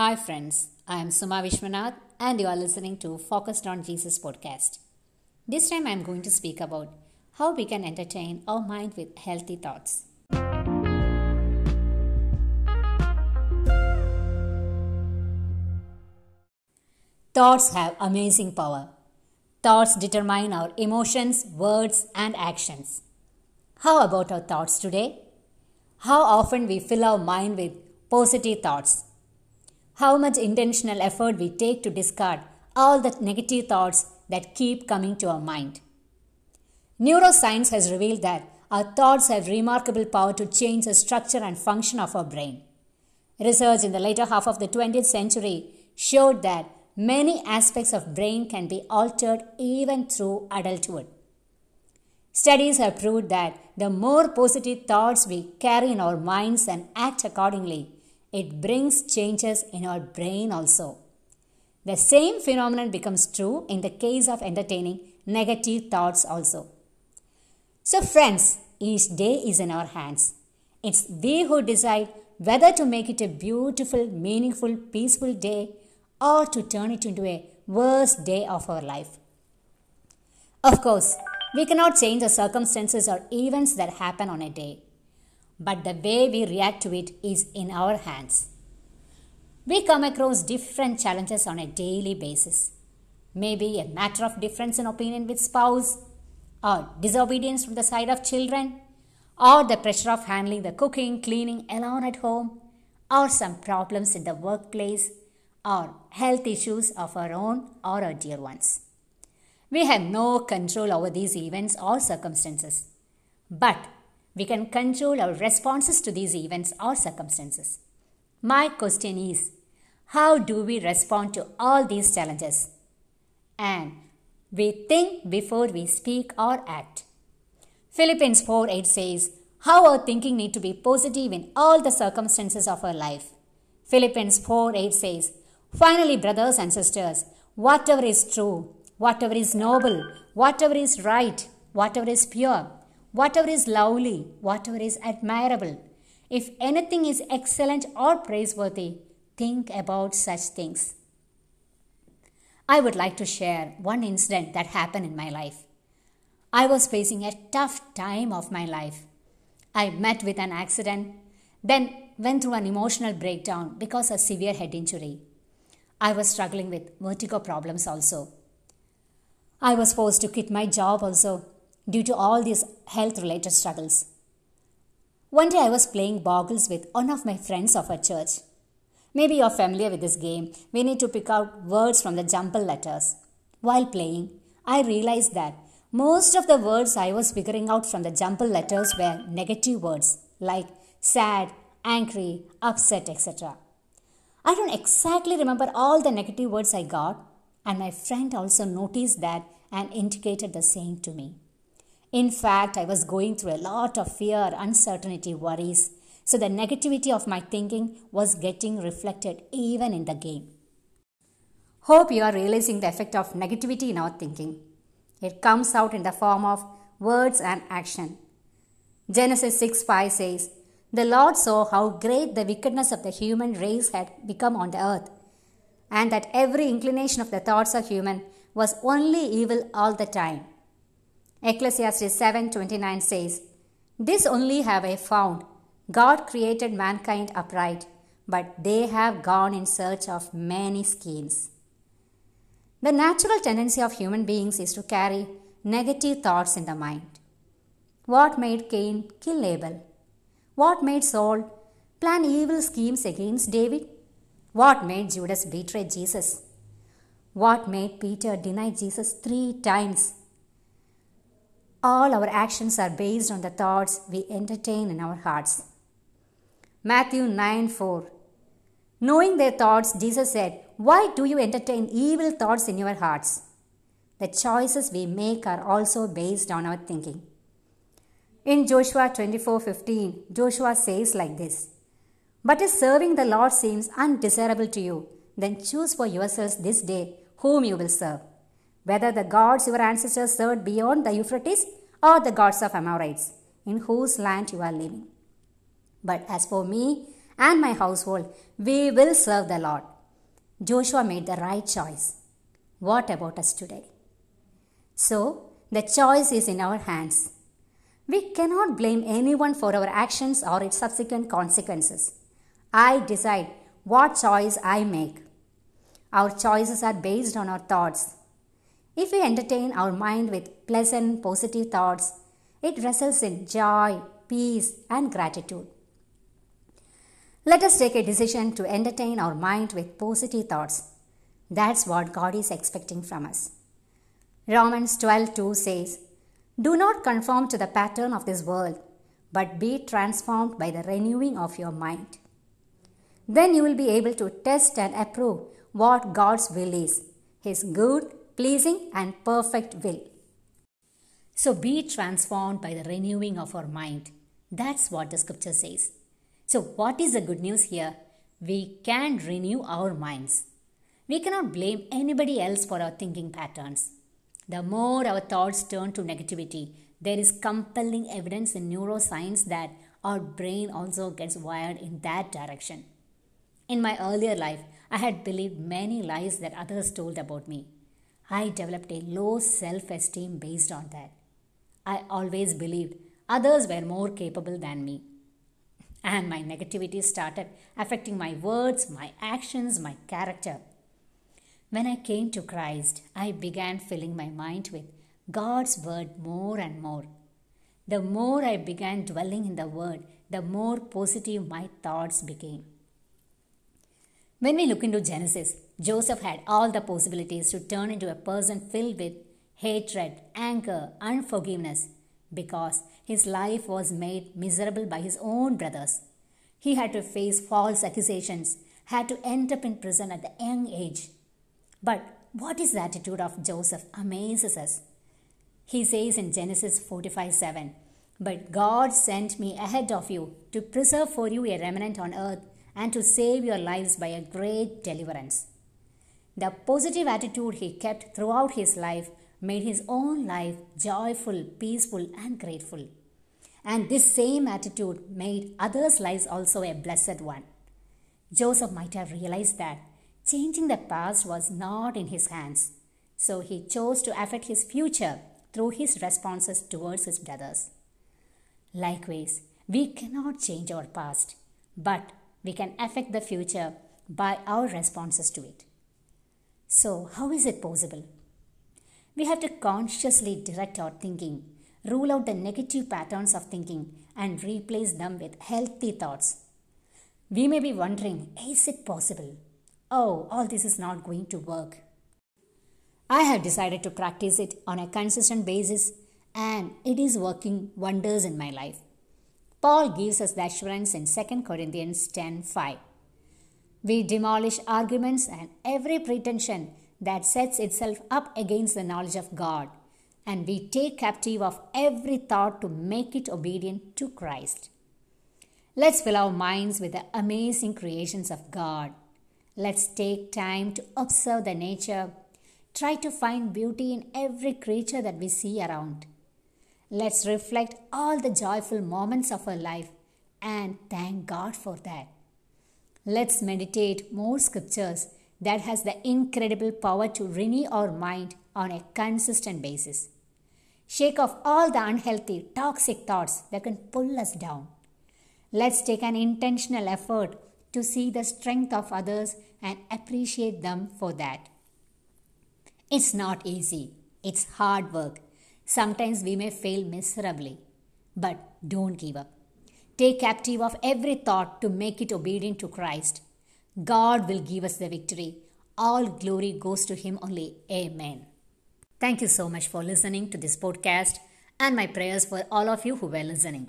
Hi, friends. I am Suma Vishwanath, and you are listening to Focused on Jesus podcast. This time, I am going to speak about how we can entertain our mind with healthy thoughts. Thoughts have amazing power. Thoughts determine our emotions, words, and actions. How about our thoughts today? How often we fill our mind with positive thoughts how much intentional effort we take to discard all the negative thoughts that keep coming to our mind. Neuroscience has revealed that our thoughts have remarkable power to change the structure and function of our brain. Research in the later half of the 20th century showed that many aspects of brain can be altered even through adulthood. Studies have proved that the more positive thoughts we carry in our minds and act accordingly, it brings changes in our brain also. The same phenomenon becomes true in the case of entertaining negative thoughts also. So, friends, each day is in our hands. It's we who decide whether to make it a beautiful, meaningful, peaceful day or to turn it into a worst day of our life. Of course, we cannot change the circumstances or events that happen on a day but the way we react to it is in our hands. We come across different challenges on a daily basis. Maybe a matter of difference in opinion with spouse, or disobedience from the side of children, or the pressure of handling the cooking, cleaning alone at home, or some problems in the workplace, or health issues of our own or our dear ones. We have no control over these events or circumstances. But we can control our responses to these events or circumstances. My question is how do we respond to all these challenges? And we think before we speak or act. Philippians 4 8 says, How our thinking need to be positive in all the circumstances of our life. Philippians 4 8 says, Finally, brothers and sisters, whatever is true, whatever is noble, whatever is right, whatever is pure, whatever is lovely, whatever is admirable, if anything is excellent or praiseworthy, think about such things. I would like to share one incident that happened in my life. I was facing a tough time of my life. I met with an accident, then went through an emotional breakdown because of severe head injury. I was struggling with vertigo problems also. I was forced to quit my job also due to all these health related struggles. One day I was playing boggles with one of my friends of our church. Maybe you're familiar with this game. We need to pick out words from the jumble letters. While playing, I realized that most of the words I was figuring out from the jumble letters were negative words like sad, angry, upset, etc. I don't exactly remember all the negative words I got, and my friend also noticed that and indicated the same to me. In fact, I was going through a lot of fear, uncertainty, worries. So the negativity of my thinking was getting reflected even in the game. Hope you are realizing the effect of negativity in our thinking. It comes out in the form of words and action. Genesis 6 5 says, The Lord saw how great the wickedness of the human race had become on the earth, and that every inclination of the thoughts of human was only evil all the time. Ecclesiastes 7:29 says, "This only have I found: God created mankind upright, but they have gone in search of many schemes." The natural tendency of human beings is to carry negative thoughts in the mind. What made Cain kill Abel? What made Saul plan evil schemes against David? What made Judas betray Jesus? What made Peter deny Jesus three times? All our actions are based on the thoughts we entertain in our hearts. Matthew 9 4. Knowing their thoughts, Jesus said, Why do you entertain evil thoughts in your hearts? The choices we make are also based on our thinking. In Joshua 24:15, Joshua says like this: But if serving the Lord seems undesirable to you, then choose for yourselves this day whom you will serve whether the gods your ancestors served beyond the Euphrates or the gods of Amorites, in whose land you are living. But as for me and my household, we will serve the Lord. Joshua made the right choice. What about us today? So, the choice is in our hands. We cannot blame anyone for our actions or its subsequent consequences. I decide what choice I make. Our choices are based on our thoughts. If we entertain our mind with pleasant, positive thoughts, it results in joy, peace, and gratitude. Let us take a decision to entertain our mind with positive thoughts. That's what God is expecting from us. Romans 12:2 says, "Do not conform to the pattern of this world, but be transformed by the renewing of your mind." Then you will be able to test and approve what God's will is, his good, pleasing, and perfect will. So be transformed by the renewing of our mind. That's what the scripture says. So, what is the good news here? We can renew our minds. We cannot blame anybody else for our thinking patterns. The more our thoughts turn to negativity, there is compelling evidence in neuroscience that our brain also gets wired in that direction. In my earlier life, I had believed many lies that others told about me. I developed a low self esteem based on that. I always believed others were more capable than me. And my negativity started affecting my words, my actions, my character. When I came to Christ, I began filling my mind with God's word more and more. The more I began dwelling in the word, the more positive my thoughts became. When we look into Genesis, Joseph had all the possibilities to turn into a person filled with hatred, anger, unforgiveness, because his life was made miserable by his own brothers. He had to face false accusations, had to end up in prison at the young age. But what is the attitude of Joseph amazes us. He says in Genesis 45 7, But God sent me ahead of you to preserve for you a remnant on earth and to save your lives by a great deliverance. The positive attitude he kept throughout his life made his own life joyful, peaceful, and grateful. And this same attitude made others' lives also a blessed one. Joseph might have realized that changing the past was not in his hands, so he chose to affect his future through his responses towards his brothers. Likewise, we cannot change our past, but we can affect the future by our responses to it. So, how is it possible? We have to consciously direct our thinking, rule out the negative patterns of thinking, and replace them with healthy thoughts. We may be wondering, is it possible? Oh, all this is not going to work. I have decided to practice it on a consistent basis, and it is working wonders in my life. Paul gives us the assurance in 2 Corinthians 10:5. We demolish arguments and every pretension that sets itself up against the knowledge of God, and we take captive of every thought to make it obedient to Christ. Let's fill our minds with the amazing creations of God. Let's take time to observe the nature, try to find beauty in every creature that we see around. Let's reflect all the joyful moments of our life and thank God for that. Let's meditate more scriptures that has the incredible power to renew our mind on a consistent basis. Shake off all the unhealthy, toxic thoughts that can pull us down. Let's take an intentional effort to see the strength of others and appreciate them for that. It's not easy, it's hard work Sometimes we may fail miserably, but don't give up. Take captive of every thought to make it obedient to Christ. God will give us the victory. All glory goes to Him only. Amen. Thank you so much for listening to this podcast and my prayers for all of you who were listening.